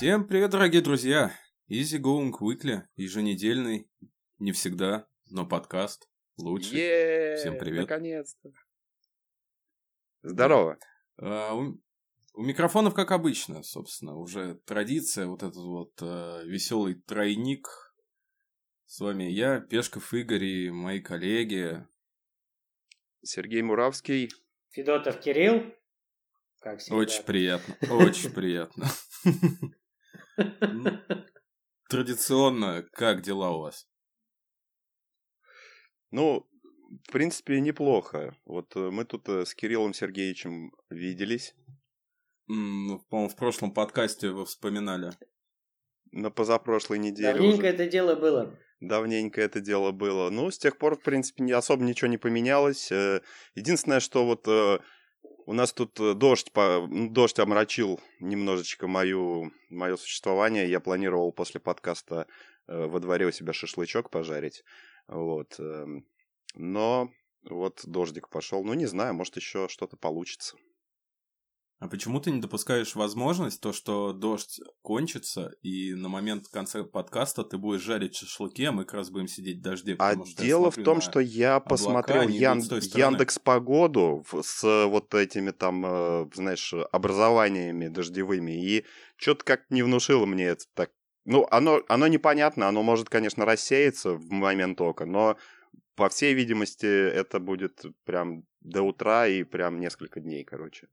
Всем привет, дорогие друзья! Easy Going Weekly, еженедельный, не всегда, но подкаст лучше. е Всем привет. Наконец-то. Здорово. А, у, у микрофонов, как обычно, собственно, уже традиция, вот этот вот э, веселый тройник. С вами я, Пешков Игорь и мои коллеги. Сергей Муравский. Федотов Кирилл. Как всегда. Очень приятно, очень приятно. Традиционно, как дела у вас? Ну, в принципе, неплохо. Вот э, мы тут э, с Кириллом Сергеевичем виделись ну, По-моему, в прошлом подкасте вы вспоминали. на позапрошлой неделе. Давненько уже. это дело было. Давненько это дело было. Ну, с тех пор, в принципе, особо ничего не поменялось. Э, Единственное, что вот у нас тут э, дождь, по- дождь омрачил немножечко мою, мое существование. Я планировал после подкаста э, во дворе у себя шашлычок пожарить. Вот. эм, Но вот дождик пошел. Ну, не знаю, может, еще что-то получится. А почему ты не допускаешь возможность, то, что дождь кончится, и на момент конца подкаста ты будешь жарить шашлыки, а мы как раз будем сидеть в дожде? А дело в том, что я посмотрел Ян-. Яндекс Погоду с вот этими там, э, знаешь, образованиями дождевыми, и что-то как не внушило мне это так. Ну, оно, оно непонятно, оно может, конечно, рассеяться в момент ока, но, по всей видимости, это будет прям до утра и прям несколько дней, короче.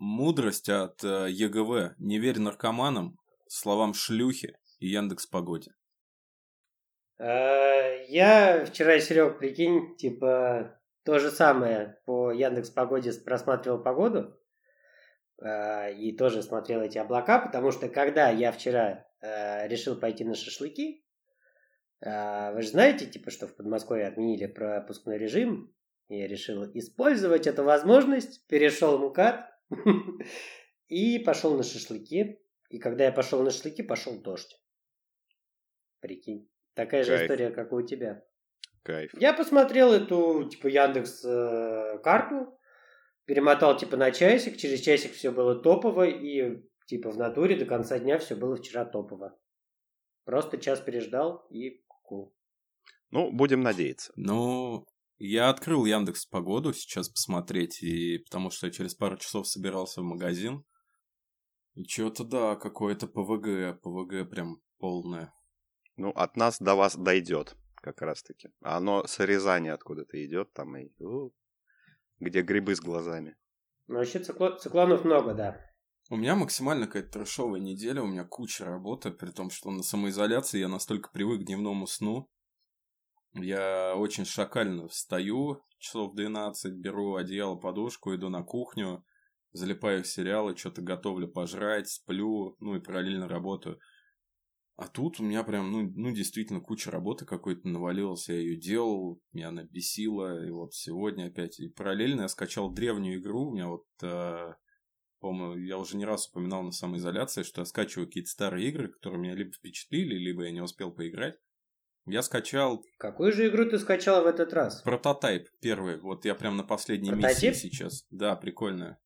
Мудрость от э, ЕГВ. Не верь наркоманам, словам шлюхи и Яндекс Погоде. Э, Я вчера, Серег, прикинь, типа, то же самое по Яндекс Погоде просматривал погоду. э, И тоже смотрел эти облака, потому что когда я вчера решил пойти на шашлыки, вы же знаете, типа, что в Подмосковье отменили пропускной режим, я решил использовать эту возможность, перешел МУКАД и пошел на шашлыки. И когда я пошел на шашлыки, пошел дождь. Прикинь. Такая же история, как и у тебя. Кайф. Я посмотрел эту, типа, Яндекс э, карту, перемотал, типа, на часик, через часик все было топово, и, типа, в натуре до конца дня все было вчера топово. Просто час переждал, и ку. Ну, будем надеяться. Ну, я открыл Яндекс Погоду сейчас посмотреть, и потому что я через пару часов собирался в магазин. И что-то, да, какое-то ПВГ, ПВГ прям полное. Ну, от нас до вас дойдет, как раз-таки. А оно с Рязани откуда-то идет, там и... у, где грибы с глазами. Ну, вообще цикло- циклонов много, да. У меня максимально какая-то трешовая неделя, у меня куча работы, при том, что на самоизоляции я настолько привык к дневному сну. Я очень шакально встаю часов в 12, беру одеяло, подушку, иду на кухню, залипаю в сериалы, что-то готовлю пожрать, сплю, ну и параллельно работаю. А тут у меня прям, ну, ну действительно, куча работы какой-то навалилась, я ее делал, меня она бесила, и вот сегодня опять. И параллельно я скачал древнюю игру, у меня вот э, по-моему, я уже не раз упоминал на самоизоляции, что я скачиваю какие-то старые игры, которые меня либо впечатлили, либо я не успел поиграть. Я скачал Какую же игру ты скачала в этот раз? прототайп первый. Вот я прям на последней Прототип? миссии сейчас. Да, прикольная.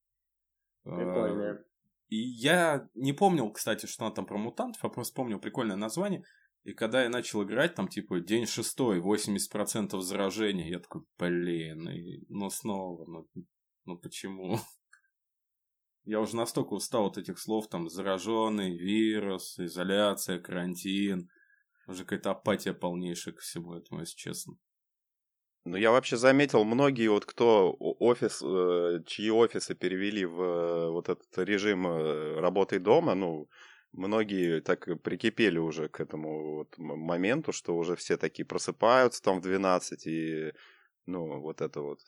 Э, Прикольно. И я не помнил, кстати, что она там про мутантов, а просто помнил прикольное название. И когда я начал играть, там типа день шестой, 80% заражения, я такой, блин, и, ну снова, ну, ну почему? Я уже настолько устал от этих слов, там, зараженный, вирус, изоляция, карантин. Уже какая-то апатия полнейшая ко всему этому, если честно. Ну, я вообще заметил, многие вот кто офис, э, чьи офисы перевели в э, вот этот режим э, работы дома, ну, многие так прикипели уже к этому вот моменту, что уже все такие просыпаются там в 12 и, ну, вот это вот.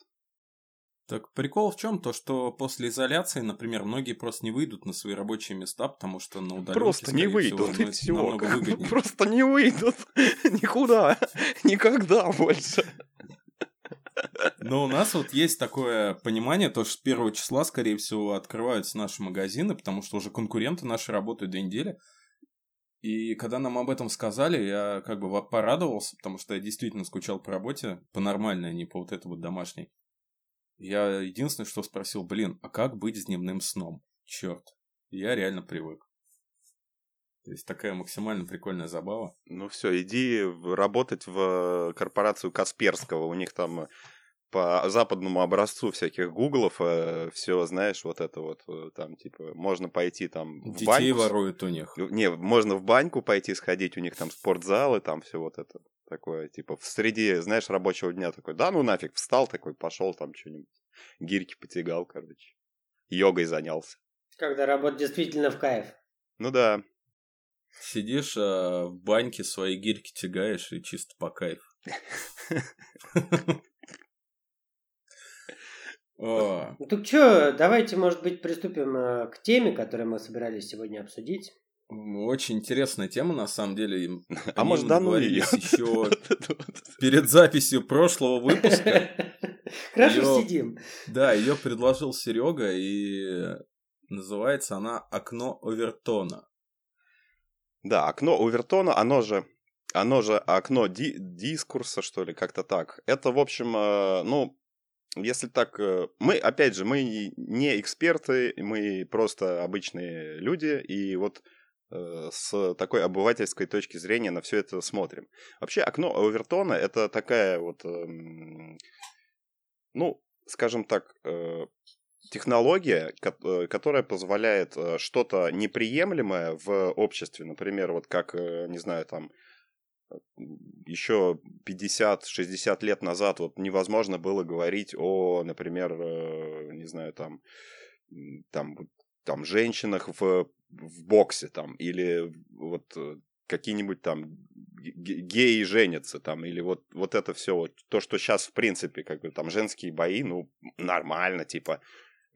Так прикол в чем? То, что после изоляции, например, многие просто не выйдут на свои рабочие места, потому что на удаленке, Просто не скорее всего, выйдут, и все. намного выгоднее. Просто не выйдут. Никуда. Никогда больше. Но у нас вот есть такое понимание, то, что с первого числа, скорее всего, открываются наши магазины, потому что уже конкуренты наши работают две недели. И когда нам об этом сказали, я как бы порадовался, потому что я действительно скучал по работе, по нормальной, а не по вот этой вот домашней. Я единственное, что спросил, блин, а как быть с дневным сном? Черт, я реально привык. То есть такая максимально прикольная забава. Ну все, иди работать в корпорацию Касперского. У них там по западному образцу всяких гуглов э, все, знаешь, вот это вот э, там типа можно пойти там в Детей баньку. воруют у них. Не, можно в баньку пойти сходить, у них там спортзалы, там все вот это такое, типа в среде, знаешь, рабочего дня такой, да ну нафиг, встал такой, пошел там что-нибудь, гирьки потягал, короче, йогой занялся. Когда работа действительно в кайф. Ну да. Сидишь а, в баньке, свои гирьки тягаешь и чисто по кайфу. Ну так что, давайте, может быть, приступим э, к теме, которую мы собирались сегодня обсудить. Очень интересная тема, на самом деле. А может, да ну ее? еще перед записью прошлого выпуска. Хорошо сидим. Да, ее предложил Серега, и называется она «Окно Овертона». Да, «Окно Овертона», оно же оно же окно ди дискурса, что ли, как-то так. Это, в общем, э, ну, если так, э, мы, опять же, мы не эксперты, мы просто обычные люди, и вот с такой обывательской точки зрения на все это смотрим. Вообще, окно Овертона это такая вот, эм, ну, скажем так, э, технология, которая позволяет что-то неприемлемое в обществе, например, вот как, не знаю, там, еще 50-60 лет назад вот невозможно было говорить о, например, э, не знаю, там, там, там женщинах в, в боксе там, или вот э, какие-нибудь там геи женятся там, или вот, вот это все, вот, то, что сейчас, в принципе, как бы там женские бои, ну, нормально, типа,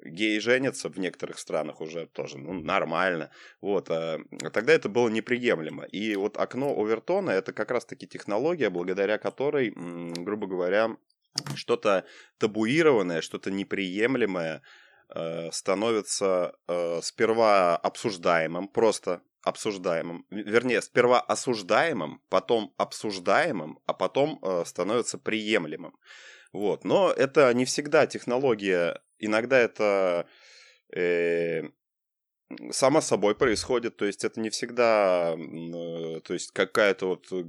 геи женятся в некоторых странах уже тоже, ну, нормально. Вот, а, тогда это было неприемлемо. И вот окно Овертона это как раз-таки технология, благодаря которой, грубо говоря, что-то табуированное, что-то неприемлемое становится э, сперва обсуждаемым, просто обсуждаемым, вернее, сперва осуждаемым, потом обсуждаемым, а потом э, становится приемлемым. Вот. Но это не всегда технология, иногда это э, само собой происходит, то есть это не всегда, э, то есть какая-то вот, э,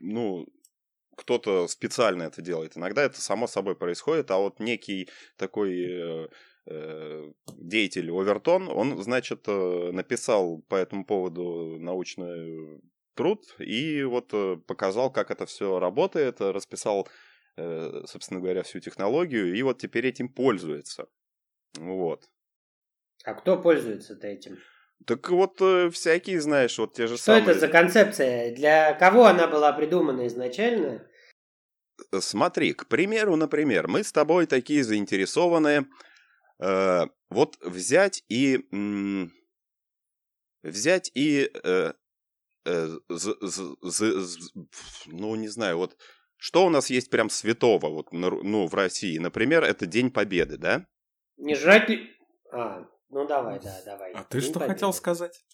ну, кто-то специально это делает. Иногда это само собой происходит, а вот некий такой э, э деятель Овертон, он, значит, э, написал по этому поводу научный труд и вот показал, как это все работает, расписал Э, собственно говоря, всю технологию, и вот теперь этим пользуется. Вот. А кто пользуется-то этим? Так вот, э, всякие, знаешь, вот те же Что самые... это за концепция? Для кого она была придумана изначально? Э, смотри, к примеру, например, мы с тобой такие заинтересованные, э, вот взять и... М- взять и... Э, э, з, з, з, ну, не знаю, вот что у нас есть прям святого вот, ну, в России? Например, это День Победы, да? Не жрать ли... А, ну давай, да, давай. А ты День что Победы. хотел сказать?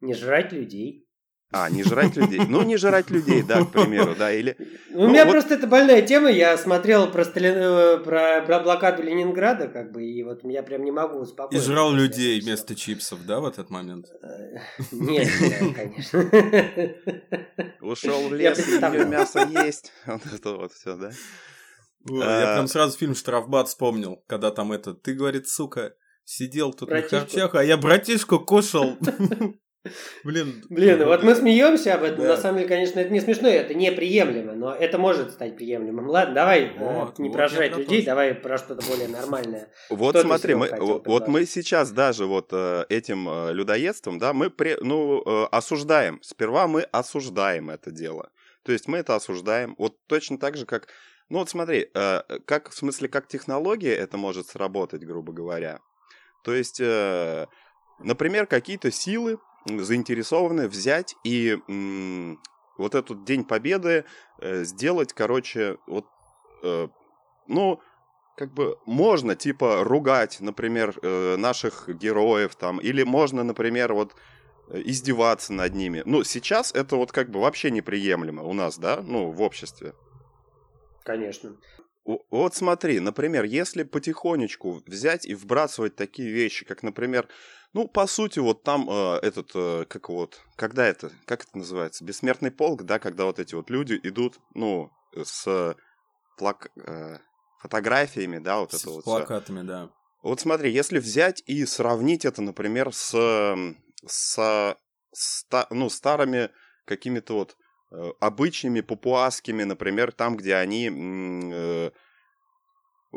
Не жрать людей. А, не жрать людей. Ну, не жрать людей, да, к примеру, да, или... У ну, меня вот... просто это больная тема, я смотрел про, Сталин... Э, про... про блокаду Ленинграда, как бы, и вот я прям не могу успокоиться. И жрал людей вместо чипсов, да, в этот момент? Э, нет, конечно. Ушел в лес, мясо есть. Вот это вот все, да? Я прям сразу фильм «Штрафбат» вспомнил, когда там это, ты, говорит, сука, сидел тут на харчах, а я братишку кушал. Блин. Блин, ну вот мы смеемся об этом. Да. На самом деле, конечно, это не смешно, это неприемлемо, но это может стать приемлемым. Ладно, давай э, вот, не вот прожать людей, давай про что-то более нормальное. Вот Что смотри, мы, вот мы сейчас даже вот э, этим э, людоедством, да, мы при, ну, осуждаем. Сперва мы осуждаем это дело. То есть мы это осуждаем. Вот точно так же, как... Ну вот смотри, как, в смысле, как технология это может сработать, грубо говоря. То есть, например, какие-то силы заинтересованы взять и м, вот этот День Победы э, сделать, короче, вот, э, ну, как бы можно, типа, ругать, например, э, наших героев там, или можно, например, вот издеваться над ними. Ну, сейчас это вот как бы вообще неприемлемо у нас, да, ну, в обществе. Конечно. Вот смотри, например, если потихонечку взять и вбрасывать такие вещи, как, например, Ну, по сути, вот там э, этот, э, как вот, когда это, как это называется, бессмертный полк, да, когда вот эти вот люди идут, ну, с плак... Э, фотографиями, да, вот С это вот. всё. плакатами, да. Вот смотри, если взять и сравнить это, например, с, с ста- ну, старыми какими-то вот э, обычными папуасскими, например, там, где они э,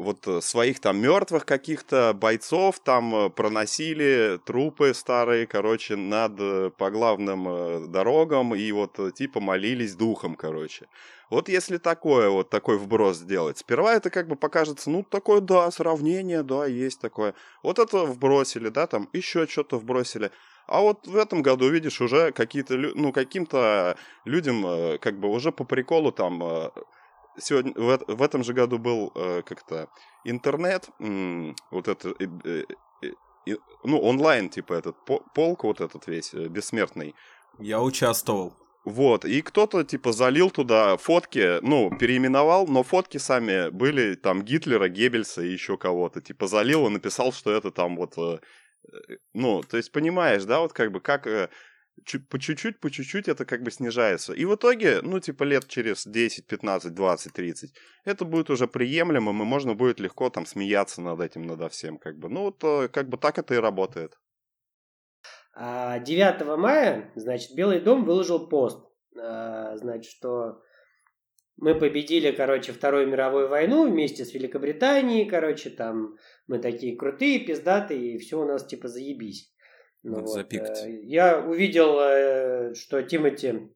вот э, своих там мертвых каких-то бойцов там э, проносили трупы старые, короче, над э, по главным дорогам и вот типа молились духом, короче. Вот если такое, вот такой вброс сделать, сперва это как бы покажется, ну, такое, да, сравнение, да, есть такое. Вот это вбросили, да, там еще что-то вбросили. А вот в этом году, видишь, уже какие-то, ну, каким-то людям как бы уже по приколу там сегодня, в, в этом же году был э, как-то интернет, м, вот это, э, э, э, ну, онлайн, типа этот по- полк вот этот весь э, бессмертный. Я участвовал. Вот, и кто-то, типа, залил туда фотки, ну, переименовал, но фотки сами были там Гитлера, Геббельса и еще кого-то. Типа, залил и написал, что это там вот... э, э, Ну, то есть, понимаешь, да, вот как бы как... По чуть-чуть, по чуть-чуть это как бы снижается. И в итоге, ну, типа, лет через 10, 15, 20, 30, это будет уже приемлемым, и можно будет легко там смеяться над этим, надо всем, как бы. Ну, вот как бы так это и работает. А 9 мая, значит, Белый дом выложил пост, а, значит, что мы победили, короче, Вторую мировую войну вместе с Великобританией, короче, там мы такие крутые, пиздатые, и все у нас типа заебись. Ну Надо запикать. э, Я увидел, э, что Тимати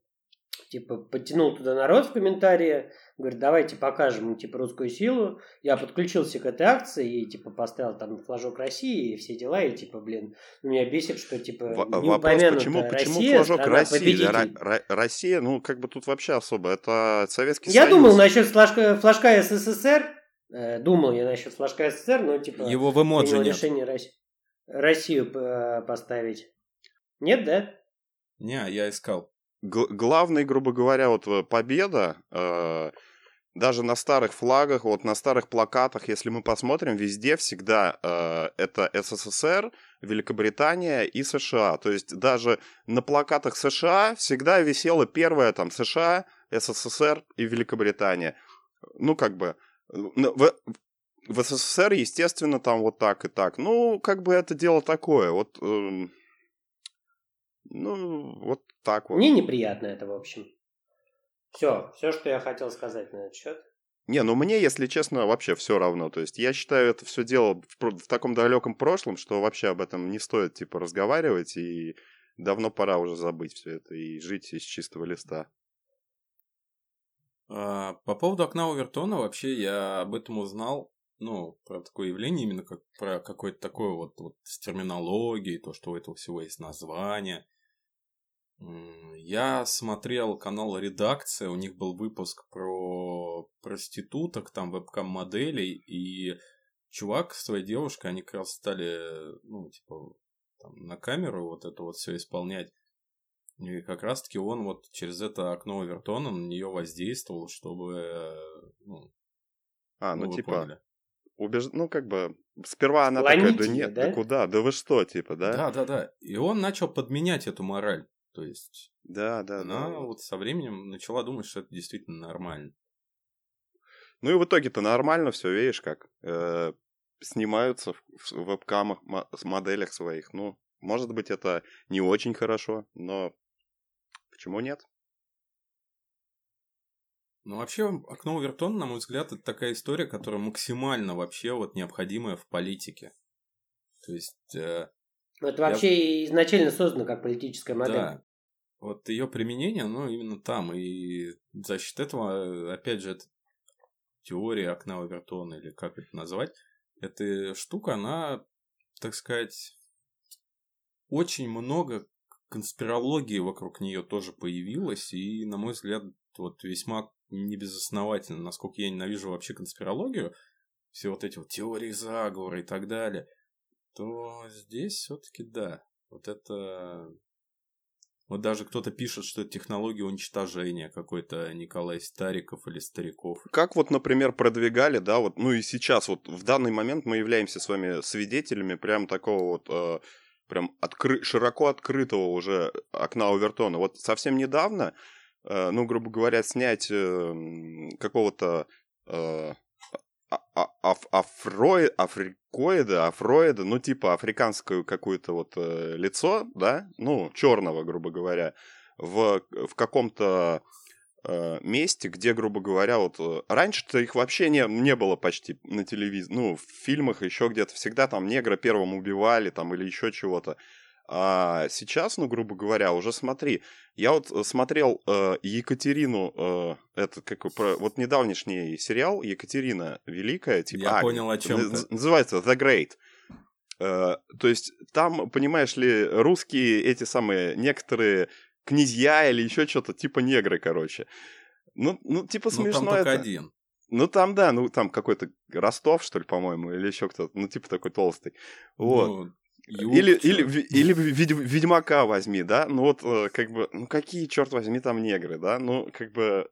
типа подтянул туда народ в комментарии, говорит, давайте покажем, типа, русскую силу. Я подключился к этой акции и, типа, поставил там флажок России и все дела, и, типа, блин, меня бесит, что, типа, не Вопрос, почему, почему Россия, флажок страна России? Ра- Россия, ну, как бы тут вообще особо. Это Советский Я Союз. думал насчет флажка, флажка СССР, э, думал я насчет флажка СССР, но, типа, Его в эмоджи нет. решение Рос- Россию э, поставить. Нет, да? Не, я искал. Г- главный, грубо говоря, вот э, победа, э, даже на старых флагах, вот на старых плакатах, если мы посмотрим, везде всегда э, это СССР, Великобритания и США. То есть даже на плакатах США всегда висело первое там США, СССР и Великобритания. Ну, как бы, ну, в, в СССР, естественно, там вот так и так. Ну, как бы это дело такое. Вот, эм, ну, вот так вот. Мне неприятно это, в общем. Все, все, что я хотел сказать на этот счет. Не, ну мне, если честно, вообще все равно. То есть я считаю это все дело в, в таком далеком прошлом, что вообще об этом не стоит типа разговаривать, и давно пора уже забыть все это и жить из чистого листа. А, по поводу окна Овертона, вообще я об этом узнал, ну, про такое явление, именно как про какое-то такое вот, вот с терминологией, то, что у этого всего есть название. Я смотрел канал «Редакция», у них был выпуск про проституток, там вебкам-моделей, и чувак с своей девушкой, они как раз стали, ну, типа, там, на камеру вот это вот все исполнять. И как раз-таки он вот через это окно Овертона на нее воздействовал, чтобы, э, ну, А, ну, ну, типа, поняли. Убеж... ну как бы, сперва она такая, Склонить да нет, да? да? куда, да вы что, типа, да? Да, да, да. И он начал подменять эту мораль. То есть Да, да, она да. вот со временем начала думать, что это действительно нормально. Ну и в итоге-то нормально все, видишь, как э, снимаются в, в вебкамах, с моделях своих. Ну, может быть, это не очень хорошо, но почему нет? Но вообще, окно Овертона, на мой взгляд, это такая история, которая максимально вообще вот необходимая в политике. То есть, э, Это вообще изначально создано как политическая модель. да, вот ее применение, ну, именно там. И за счет этого, э, опять же, это теория окна Овертона, или как это назвать, эта штука, она, так сказать, очень много конспирологии вокруг нее тоже появилось, и, на мой взгляд, вот весьма небезосновательно, насколько я ненавижу вообще конспирологию, все вот эти вот теории заговора и так далее, то здесь все-таки да, вот это... Вот даже кто-то пишет, что это технология уничтожения какой-то Николай Стариков или Стариков. Как вот, например, продвигали, да, вот, ну и сейчас вот в данный момент мы являемся с вами свидетелями прям такого вот, э, прям откры... широко открытого уже окна Овертона. Вот совсем недавно, ну, грубо говоря, снять э, какого-то э, а, а, аф, афроид, африкоида, афроида, ну, типа африканское какое-то вот э, лицо, да, ну, черного, грубо говоря, в, в каком-то э, месте, где, грубо говоря, вот э, раньше-то их вообще не, не было почти на телевизоре, ну, в фильмах еще где-то, всегда там негра первым убивали там или еще чего-то. А сейчас, ну, грубо говоря, уже смотри, я вот э, смотрел э, Екатерину, э, это как про, вот недавнешний сериал Екатерина Великая, типа. Я а, понял о чем. Называется The Great. Э, то есть там, понимаешь ли, русские эти самые некоторые князья или еще что-то, типа негры, короче. Ну, ну типа смешно ну, там это. один. Ну, там, да, ну, там какой-то Ростов, что ли, по-моему, или еще кто-то, ну, типа такой толстый. Вот. Ну, или, или, или Ведьмака возьми, да? Ну вот, э, как бы, ну какие, черт возьми, там негры, да? Ну, как бы...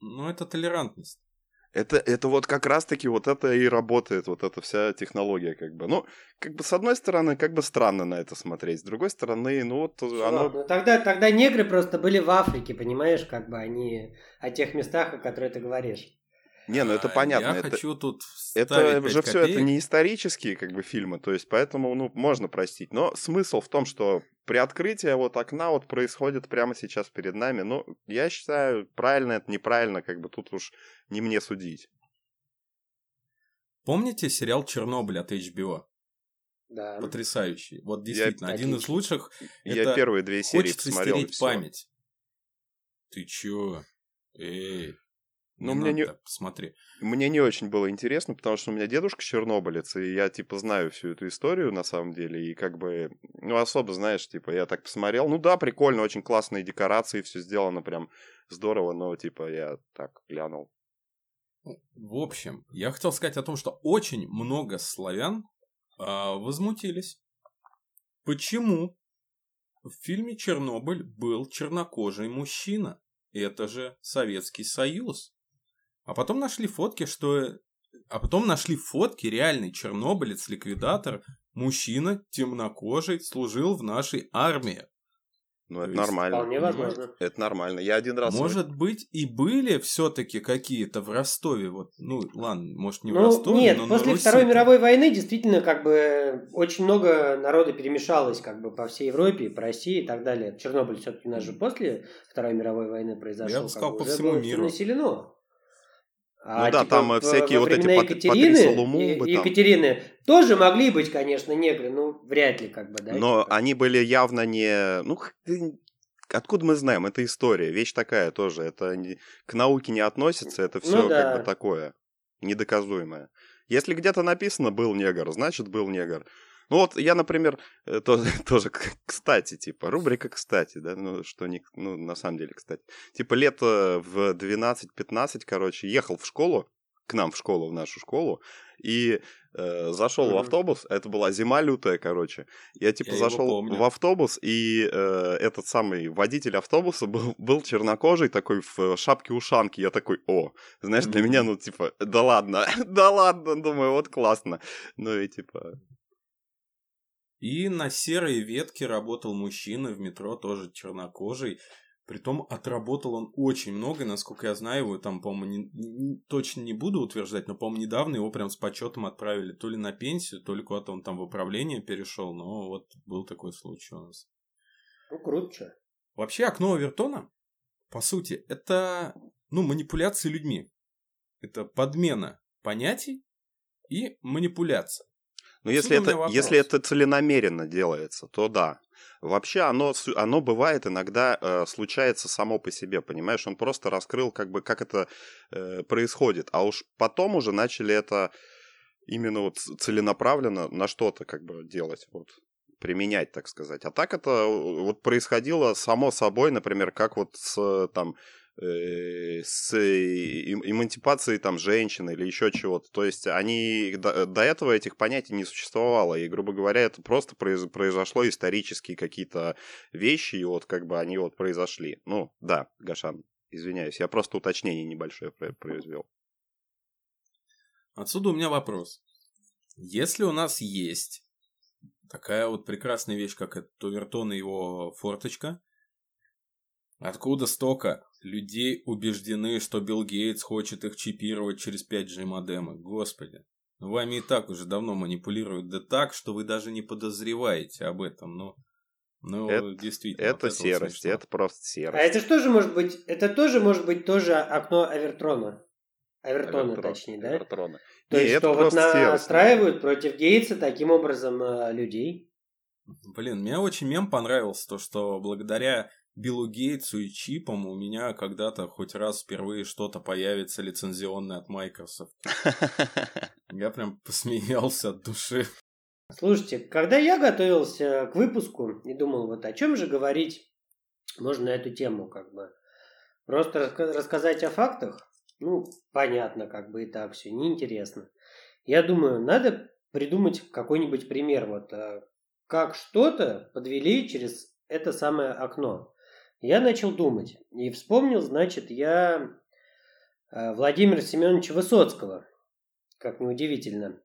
Ну, это толерантность. Это, это вот как раз-таки вот это и работает, вот эта вся технология, как бы. Ну, как бы с одной стороны, как бы странно на это смотреть, с другой стороны, ну вот Что? оно... Ну, тогда, тогда негры просто были в Африке, понимаешь, как бы они о тех местах, о которых ты говоришь. Не, ну это понятно. Я это, хочу тут Это же все это не исторические как бы фильмы, то есть поэтому ну можно простить. Но смысл в том, что при открытии вот окна вот происходит прямо сейчас перед нами. Ну, я считаю, правильно это, неправильно, как бы тут уж не мне судить. Помните сериал «Чернобыль» от HBO? Да. Потрясающий. Вот действительно, я, один из лучших. Я это первые две серии хочется посмотрел. стереть память. Ты чё? Эй, ну, мне не... Посмотри. Мне не очень было интересно, потому что у меня дедушка чернобылец, и я, типа, знаю всю эту историю, на самом деле, и как бы, ну, особо, знаешь, типа, я так посмотрел, ну да, прикольно, очень классные декорации, все сделано прям здорово, но, типа, я так глянул. В общем, я хотел сказать о том, что очень много славян а, возмутились. Почему в фильме «Чернобыль» был чернокожий мужчина? Это же Советский Союз. А потом нашли фотки, что... А потом нашли фотки, реальный чернобылец, ликвидатор, мужчина, темнокожий, служил в нашей армии. Ну, это нормально. Вполне возможно. Это нормально. Я один раз... Может быть, и были все-таки какие-то в Ростове. Вот, ну, ладно, может, не ну, в Ростове, Нет, но после на Второй мировой войны действительно как бы очень много народа перемешалось как бы по всей Европе, по России и так далее. Чернобыль все-таки у нас же после Второй мировой войны произошел. Я бы сказал, как по бы, всему миру. населено. А, ну да, типа, там всякие вот эти Екатерины, Лумумбы. Екатерины тоже могли быть, конечно, негры, ну, вряд ли, как бы, да. Но типа. они были явно не... Ну, откуда мы знаем? Это история, вещь такая тоже. Это не... к науке не относится, это все ну, да. как бы такое, недоказуемое. Если где-то написано «был негр», значит «был негр». Ну вот я, например, э, тоже, тоже кстати, типа, рубрика «кстати», да, ну что не, ну на самом деле, кстати. Типа лето в 12-15, короче, ехал в школу, к нам в школу, в нашу школу, и э, зашел mm-hmm. в автобус, это была зима лютая, короче. Я типа я зашел в автобус, и э, этот самый водитель автобуса был, был чернокожий, такой в шапке-ушанке. Я такой, о, знаешь, mm-hmm. для меня, ну, типа, да ладно, да ладно, думаю, вот классно. Ну и типа, и на серой ветке работал мужчина в метро, тоже чернокожий. Притом отработал он очень много, насколько я знаю, его там, по-моему, не, не, точно не буду утверждать, но, по-моему, недавно его прям с почетом отправили то ли на пенсию, то ли куда-то он там в управление перешел, но вот был такой случай у нас. Ну, круто. Вообще, окно Овертона, по сути, это, ну, манипуляции людьми. Это подмена понятий и манипуляция. Но если это, если это целенамеренно делается, то да. Вообще оно, оно бывает иногда э, случается само по себе, понимаешь? Он просто раскрыл, как бы, как это э, происходит. А уж потом уже начали это именно вот целенаправленно на что-то как бы делать, вот применять, так сказать. А так это вот происходило само собой, например, как вот с там Э, с эмансипацией там женщин или еще чего-то. То есть они до, до этого этих понятий не существовало. И, грубо говоря, это просто произ, произошло исторические какие-то вещи, и вот как бы они вот произошли. Ну, да, Гашан, извиняюсь, я просто уточнение небольшое произвел. Отсюда у меня вопрос. Если у нас есть такая вот прекрасная вещь, как этот Овертон и его форточка. Откуда столько людей убеждены, что Билл Гейтс хочет их чипировать через 5G модемы? Господи. Вами и так уже давно манипулируют, да так, что вы даже не подозреваете об этом. Ну, ну это, действительно. Это серость, смешно. это просто серость. А это что же может быть? Это тоже может быть тоже окно Авертрона. Авертона, Авертрон, точнее, да? Авертрона. То есть, что вот настраивают против Гейтса таким образом э, людей. Блин, мне очень мем понравился, то, что благодаря Биллу Гейтсу и чипам у меня когда-то хоть раз впервые что-то появится лицензионное от Microsoft. Я прям посмеялся от души. Слушайте, когда я готовился к выпуску и думал, вот о чем же говорить можно на эту тему, как бы, просто рассказать о фактах, ну, понятно, как бы и так все, неинтересно. Я думаю, надо придумать какой-нибудь пример, вот, э, как что-то подвели через это самое окно. Я начал думать и вспомнил, значит, я э, Владимира Семеновича Высоцкого, как неудивительно.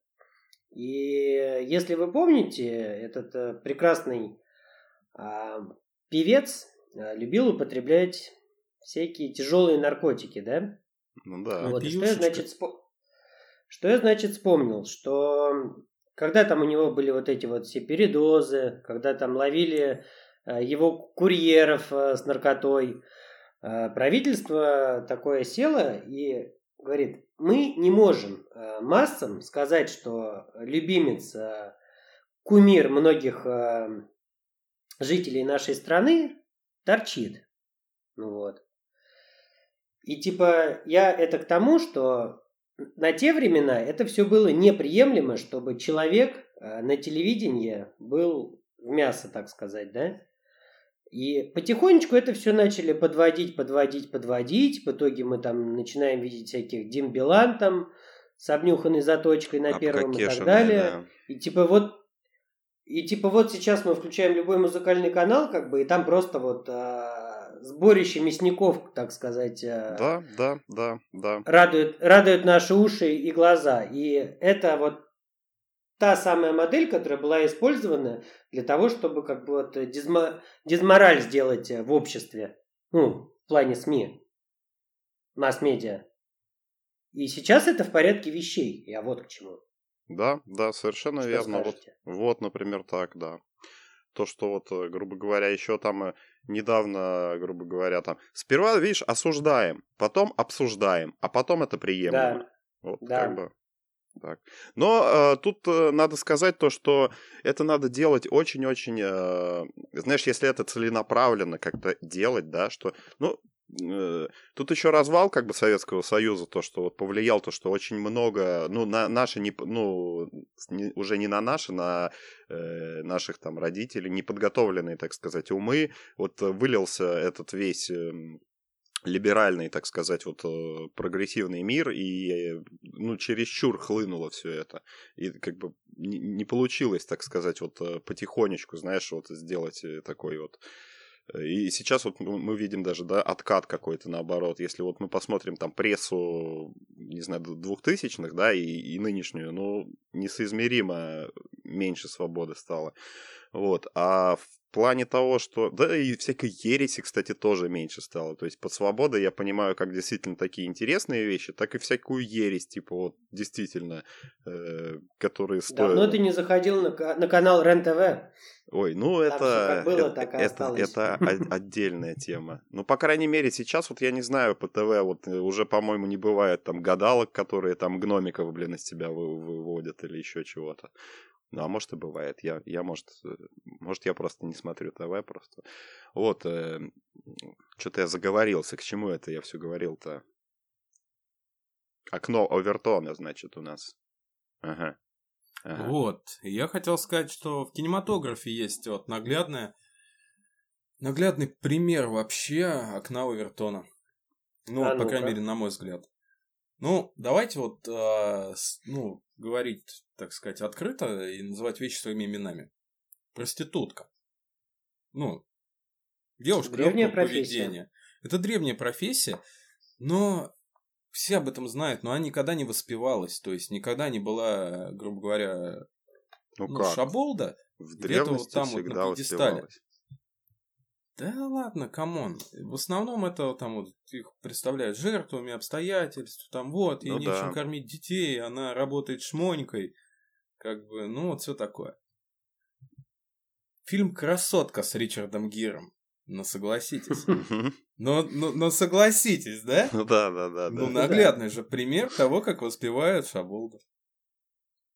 И если вы помните, этот э, прекрасный а, певец любил употреблять всякие тяжелые наркотики, да? Ну да. Вот, что я, значит, спо... что я, значит, вспомнил, что когда там у него были вот эти вот все передозы, когда там ловили э, его курьеров э, с наркотой, э, правительство такое село и говорит, мы не можем массам сказать, что любимец, кумир многих жителей нашей страны торчит. Ну вот. И типа я это к тому, что на те времена это все было неприемлемо, чтобы человек э, на телевидении был в мясо, так сказать, да? И потихонечку это все начали подводить, подводить, подводить. В итоге мы там начинаем видеть всяких Дим Билан там с обнюханной заточкой на первом и так далее. Да. И типа вот и типа вот сейчас мы включаем любой музыкальный канал, как бы, и там просто вот а, сборище мясников, так сказать. Э, да, да, да, да. Радует, радует наши уши и глаза. И это вот та самая модель, которая была использована для того, чтобы как бы вот дизмо, дизмораль сделать э, в обществе. Ну, в плане СМИ, масс-медиа. И сейчас это в порядке вещей. Я вот к чему. Да, да, совершенно Что верно. Вот, вот, например, так, да. То, что вот, э, грубо говоря, еще там э, недавно, грубо говоря, там сперва, видишь, осуждаем, потом обсуждаем, а потом это приемлемо. Да. Вот да. как бы. Так. Но э, тут э, надо сказать то, что это надо делать очень-очень, э, знаешь, если это целенаправленно как-то делать, да, что, ну, Э, тут еще развал как бы Советского Союза, то, что вот повлиял, то, что очень много, ну, на наши, не, ну, не, уже не на наши, на э, наших там родителей, неподготовленные, так сказать, умы, вот вылился этот весь э, либеральный, так сказать, вот э, прогрессивный мир, и, ну, чересчур хлынуло все это. И как бы не, получилось, так сказать, вот э, потихонечку, знаешь, вот сделать такой вот и сейчас вот мы видим даже, да, откат какой-то наоборот. Если вот мы посмотрим там прессу, не знаю, двухтысячных, да, и, и нынешнюю, ну, несоизмеримо меньше свободы стало. Вот. А в плане того, что... Да и всякой ереси, кстати, тоже меньше стало. То есть под свободой я понимаю как действительно такие интересные вещи, так и всякую ересь, типа вот действительно, э, которые стоят... Давно ты не заходил на, на канал РЕН-ТВ. Ой, ну Там это... Было, это, это, это отдельная тема. Ну, по крайней мере, сейчас вот я не знаю, по ТВ вот э, уже, по-моему, не бывает там гадалок, которые там гномиков, блин, из тебя выводят или еще чего-то. Ну, а может и бывает. Я, я может, э, может, я просто не смотрю ТВ просто. Вот, э, что-то я заговорился. К чему это я все говорил-то? Окно Овертона, значит, у нас. Ага. ага. Вот. Я хотел сказать, что в кинематографе есть вот наглядная, наглядный пример вообще окна Овертона. Ну, а по крайней мере, на мой взгляд. Ну, давайте вот, э, ну, говорить, так сказать, открыто и называть вещи своими именами. Проститутка. Ну, девушка древняя профессия. поведения. Это древняя профессия, но все об этом знают, но она никогда не воспевалась, то есть никогда не была, грубо говоря, ну, ну шаболда, В древности вот там всегда вот на воспевалось. Да ладно, come on. В основном это там вот их представляют жертвами обстоятельств, там вот, ей Ну нечем да. кормить детей, она работает шмонькой, как бы, ну вот все такое. Фильм «Красотка» с Ричардом Гиром. Ну, согласитесь. Но, но, но согласитесь, да? Ну да, да, да, Ну, да. наглядный же пример того, как воспевают Шаболда.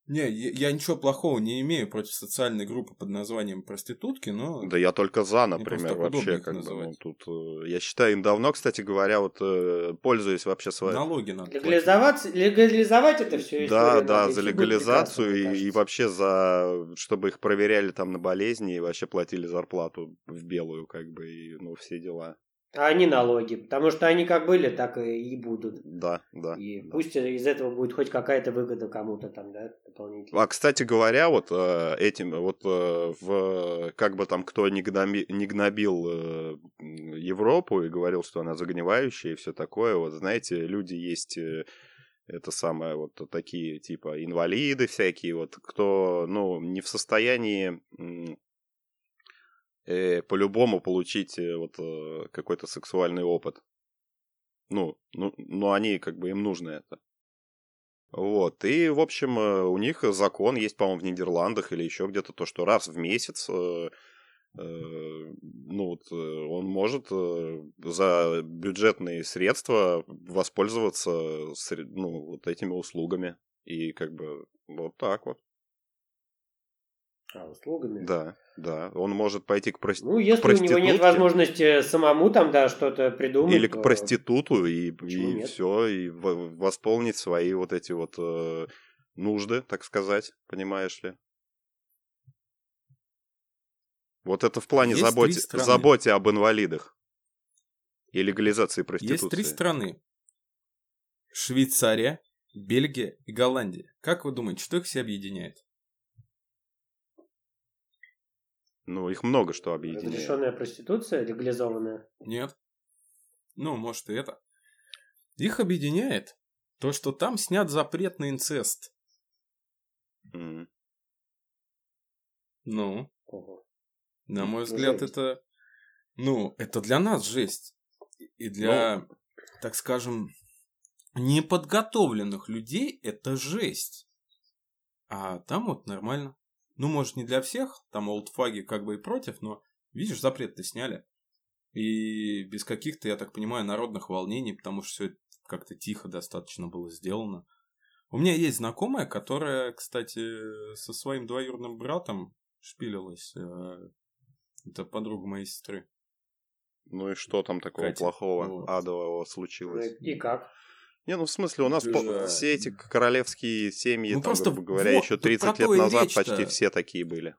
Не, я, я ничего плохого не имею против социальной группы под названием проститутки, но... Да я только за, например, вообще как бы. Ну, тут, э, я считаю, им давно, кстати говоря, вот э, пользуясь вообще своей... Налоги надо платить. Легализовать, легализовать это все Да, да, за легализацию и, и вообще за, чтобы их проверяли там на болезни и вообще платили зарплату в белую, как бы, и, ну, все дела. А они налоги, потому что они как были, так и, будут. Да, да. И да. пусть из этого будет хоть какая-то выгода кому-то там, да, дополнительно. А, кстати говоря, вот э, этим, вот э, в, как бы там кто не, гноби- не гнобил э, Европу и говорил, что она загнивающая и все такое, вот знаете, люди есть, это самое, вот такие, типа, инвалиды всякие, вот, кто, ну, не в состоянии э, по-любому получить э, вот э, какой-то сексуальный опыт. Ну, ну, ну, они, как бы, им нужно это. Вот, и, в общем, э, у них закон есть, по-моему, в Нидерландах или еще где-то, то, что раз в месяц, э, э, ну, вот, э, он может за бюджетные средства воспользоваться, ну, вот этими услугами. И, как бы, вот так вот. А, услугами. Да, да. Он может пойти к, прости- Ну, если к у него нет проститутке возможности самому там, да, что-то придумать. или к то- проституту и, и нет? все, и восполнить свои вот эти вот э, нужды, так сказать, понимаешь ли. Вот это в плане Есть заботе, заботе об инвалидах и легализации проституции. Есть три страны. Швейцария, Бельгия и Голландия. Как вы думаете, что их все объединяет? Ну, их много что объединяет. Разрешенная проституция, легализованная. Нет. Ну, может и это. Их объединяет то, что там снят запрет на инцест. М. Ну, Ого. на мой Ну, взгляд, жесть. это... Ну, это для нас жесть. И для, так скажем, неподготовленных людей это жесть. А там вот нормально. Ну, может, не для всех, там олдфаги как бы и против, но, видишь, запрет-то сняли. И без каких-то, я так понимаю, народных волнений, потому что все это как-то тихо достаточно было сделано. У меня есть знакомая, которая, кстати, со своим двоюродным братом шпилилась. э, Это подруга моей сестры. Ну и что там такого Катя, плохого, вот. адового случилось? И как? Не, ну в смысле, у нас по- все эти королевские семьи, Ну, там, просто грубо говоря, вот, еще тут про 30 то лет назад почти все такие были.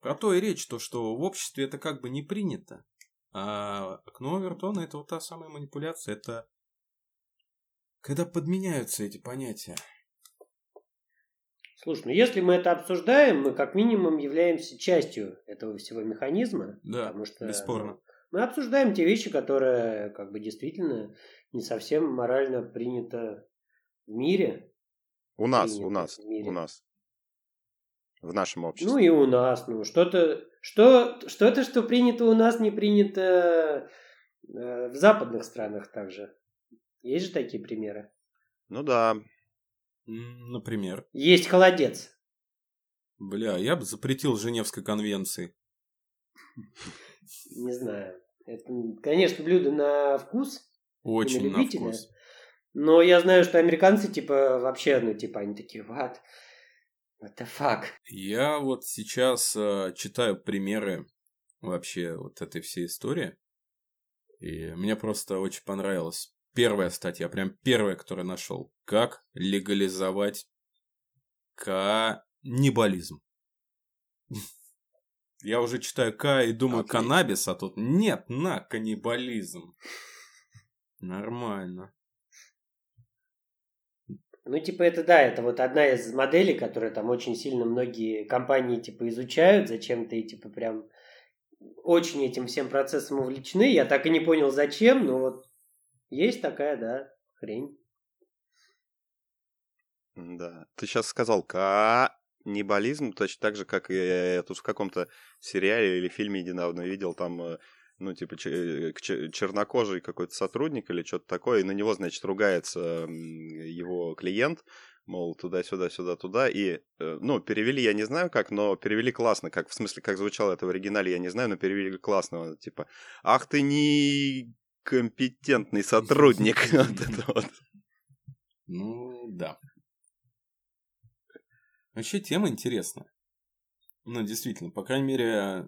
Про то и речь, то, что в обществе это как бы не принято. А окно Овертона это вот та самая манипуляция. Это когда подменяются эти понятия. Слушай, ну если мы это обсуждаем, мы как минимум являемся частью этого всего механизма. Да, потому что бесспорно. Мы обсуждаем те вещи, которые как бы действительно не совсем морально принято в мире. У нас, Принято у нас, у нас. В нашем обществе. Ну и у нас, ну что-то, что, что-то, что принято у нас, не принято э, в западных странах также. Есть же такие примеры. Ну да. Например. Есть холодец. Бля, я бы запретил Женевской конвенции. Не знаю. Это, конечно, блюдо на вкус, Очень на вкус. но я знаю, что американцы, типа, вообще, ну, типа, они такие, what? What the fuck? Я вот сейчас э, читаю примеры вообще вот этой всей истории. И мне просто очень понравилась первая статья, прям первая, которую нашел. Как легализовать каннибализм. Я уже читаю К и думаю Отлично. каннабис, а тут нет, на, каннибализм. Нормально. Ну, типа, это да, это вот одна из моделей, которые там очень сильно многие компании, типа, изучают зачем-то и, типа, прям очень этим всем процессом увлечены. Я так и не понял, зачем, но вот есть такая, да, хрень. Да. Ты сейчас сказал ка... каннибализм точно так же, как и я тут в каком-то сериале или фильме недавно видел, там э, ну, типа, э, чернокожий какой-то сотрудник или что-то такое, и на него, значит, ругается его клиент, мол, туда-сюда, сюда-туда, и, э, ну, перевели, я не знаю как, но перевели классно, как, в смысле, как звучало это в оригинале, я не знаю, но перевели классно, типа, ах ты не компетентный сотрудник, вот это вот. Ну, да. Вообще тема интересная. Ну, действительно, по крайней мере,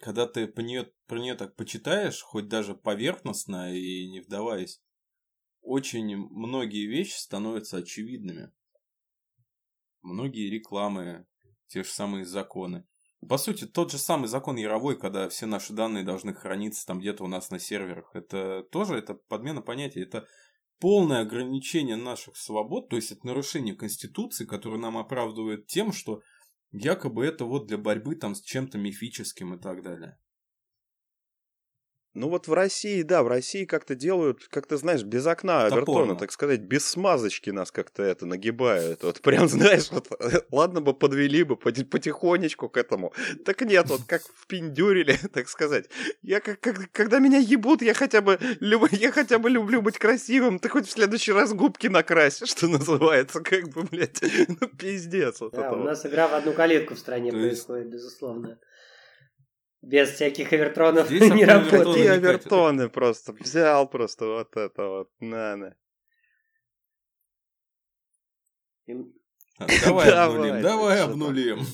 когда ты по нее, про нее так почитаешь, хоть даже поверхностно и не вдаваясь, очень многие вещи становятся очевидными. Многие рекламы, те же самые законы. По сути, тот же самый закон Яровой, когда все наши данные должны храниться там где-то у нас на серверах, это тоже это подмена понятия, это полное ограничение наших свобод, то есть это нарушение Конституции, которое нам оправдывает тем, что якобы это вот для борьбы там с чем-то мифическим и так далее. Ну вот в России, да, в России как-то делают, как ты знаешь, без окна Авертона, так сказать, без смазочки нас как-то это нагибают. Вот прям, знаешь, вот, ладно бы подвели бы потихонечку к этому. Так нет, вот как впендюрили, так сказать. Я как, как когда меня ебут, я хотя бы люб, я хотя бы люблю быть красивым. Ты хоть в следующий раз губки накрась, что называется, как бы, блядь, ну пиздец. Вот да, у нас игра в одну калитку в стране То происходит, есть... безусловно. Без всяких авертронов Здесь не работает. Какие авертоны просто? Взял просто вот это вот. На, на. Давай обнулим, давай обнулим.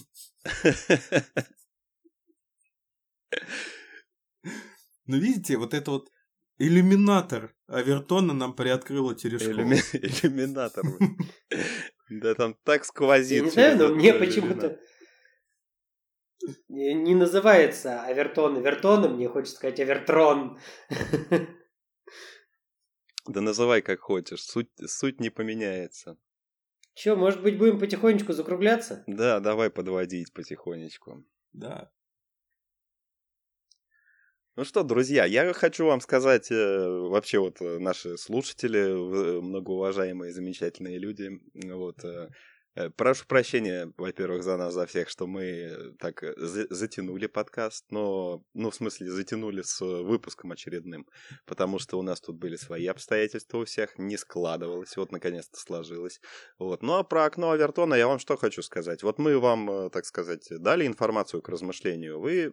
Ну, видите, вот это вот иллюминатор Авертона нам приоткрыла Терешкова. Иллюминатор. Да там так сквозит. не знаю, но мне почему-то не называется Авертон Авертоном, мне хочется сказать Авертрон. Да называй как хочешь, суть, суть не поменяется. Че, может быть, будем потихонечку закругляться? Да, давай подводить потихонечку. Да. Ну что, друзья, я хочу вам сказать, э, вообще вот э, наши слушатели, э, многоуважаемые, замечательные люди, вот, прошу прощения, во-первых, за нас, за всех, что мы э, так э, затянули подкаст, но, ну, в смысле, затянули с выпуском очередным, потому что у нас тут были свои обстоятельства у всех, не складывалось, вот, наконец-то сложилось. Вот. Ну, а про окно Авертона я вам что хочу сказать. Вот мы вам, так сказать, дали информацию к размышлению, вы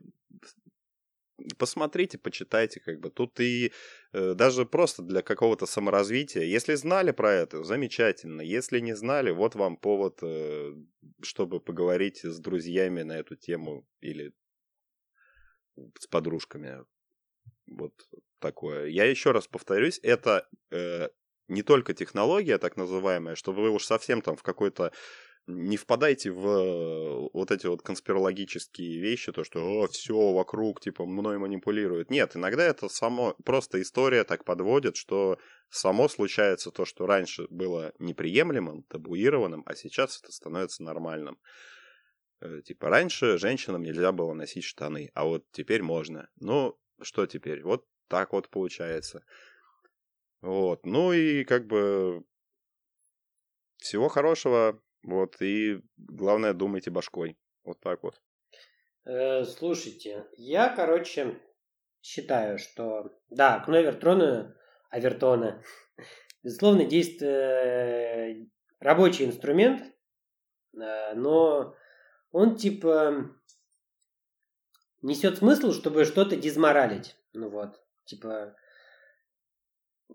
посмотрите, почитайте, как бы тут и э, даже просто для какого-то саморазвития. Если знали про это, замечательно. Если не знали, вот вам повод, э, чтобы поговорить с друзьями на эту тему или с подружками. Вот такое. Я еще раз повторюсь, это э, не только технология так называемая, что вы уж совсем там в какой-то не впадайте в э, вот эти вот конспирологические вещи, то, что все вокруг, типа, мной манипулируют. Нет, иногда это само, просто история так подводит, что само случается то, что раньше было неприемлемым, табуированным, а сейчас это становится нормальным. Э, типа, раньше женщинам нельзя было носить штаны, а вот теперь можно. Ну, что теперь? Вот так вот получается. Вот, ну и как бы всего хорошего. Вот, и главное, думайте башкой. Вот так вот. Э, слушайте, я, короче, считаю, что, да, к Авертона, Авертона, безусловно, действует э, рабочий инструмент, э, но он, типа, несет смысл, чтобы что-то дизморалить. Ну вот, типа,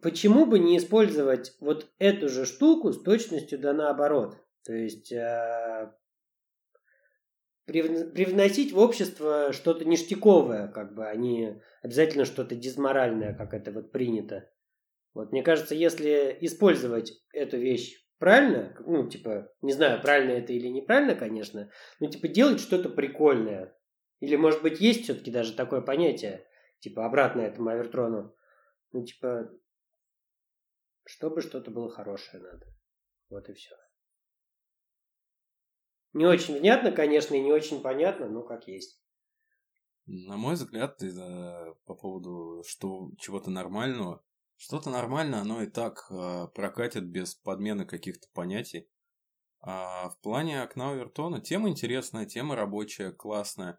почему бы не использовать вот эту же штуку с точностью да наоборот? То есть э, привносить в общество что-то ништяковое, как бы, а не обязательно что-то дизморальное, как это вот принято. Вот мне кажется, если использовать эту вещь правильно, ну, типа, не знаю, правильно это или неправильно, конечно, но, типа, делать что-то прикольное. Или, может быть, есть все-таки даже такое понятие, типа, обратно этому Авертрону. Ну, типа, чтобы что-то было хорошее надо. Вот и все. Не очень внятно, конечно, и не очень понятно, но как есть. На мой взгляд, это по поводу что, чего-то нормального, что-то нормальное, оно и так э, прокатит без подмены каких-то понятий. А в плане окна Овертона тема интересная, тема рабочая, классная.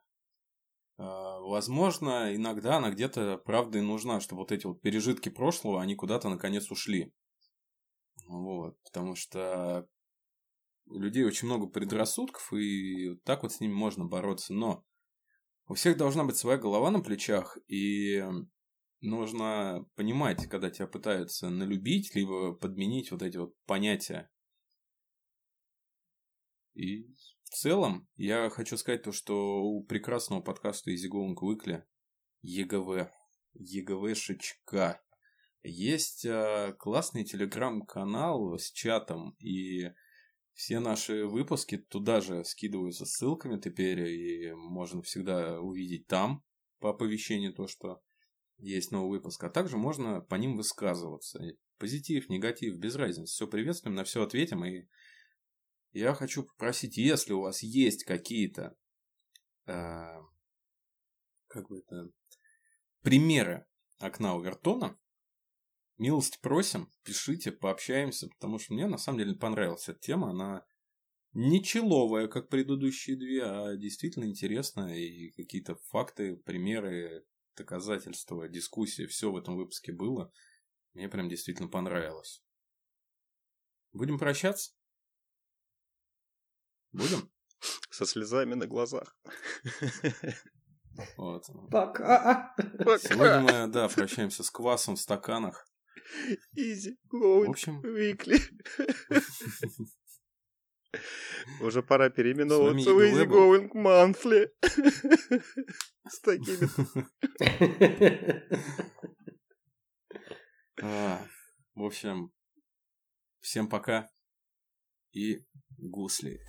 А, возможно, иногда она где-то правда и нужна, чтобы вот эти вот пережитки прошлого, они куда-то наконец ушли. Вот, потому что у людей очень много предрассудков, и так вот с ними можно бороться. Но у всех должна быть своя голова на плечах, и нужно понимать, когда тебя пытаются налюбить, либо подменить вот эти вот понятия. И в целом, я хочу сказать то, что у прекрасного подкаста Easy Going Weekly ЕГВ, ЕГВшечка, есть э, классный телеграм-канал с чатом, и все наши выпуски туда же скидываются ссылками теперь, и можно всегда увидеть там по оповещению то, что есть новый выпуск. А также можно по ним высказываться. Позитив, негатив, без разницы. Все приветствуем, на все ответим. И я хочу попросить, если у вас есть какие-то э, как бы это, примеры окна Овертона, милость просим, пишите, пообщаемся, потому что мне на самом деле понравилась эта тема, она не человая, как предыдущие две, а действительно интересная, и какие-то факты, примеры, доказательства, дискуссии, все в этом выпуске было. Мне прям действительно понравилось. Будем прощаться? Будем? Со слезами на глазах. Вот. Пока. Сегодня мы, да, прощаемся с квасом в стаканах. Easy going В общем... weekly. Уже пора переименовываться в Игорь going monthly. С такими... А, В общем, всем пока и гусли.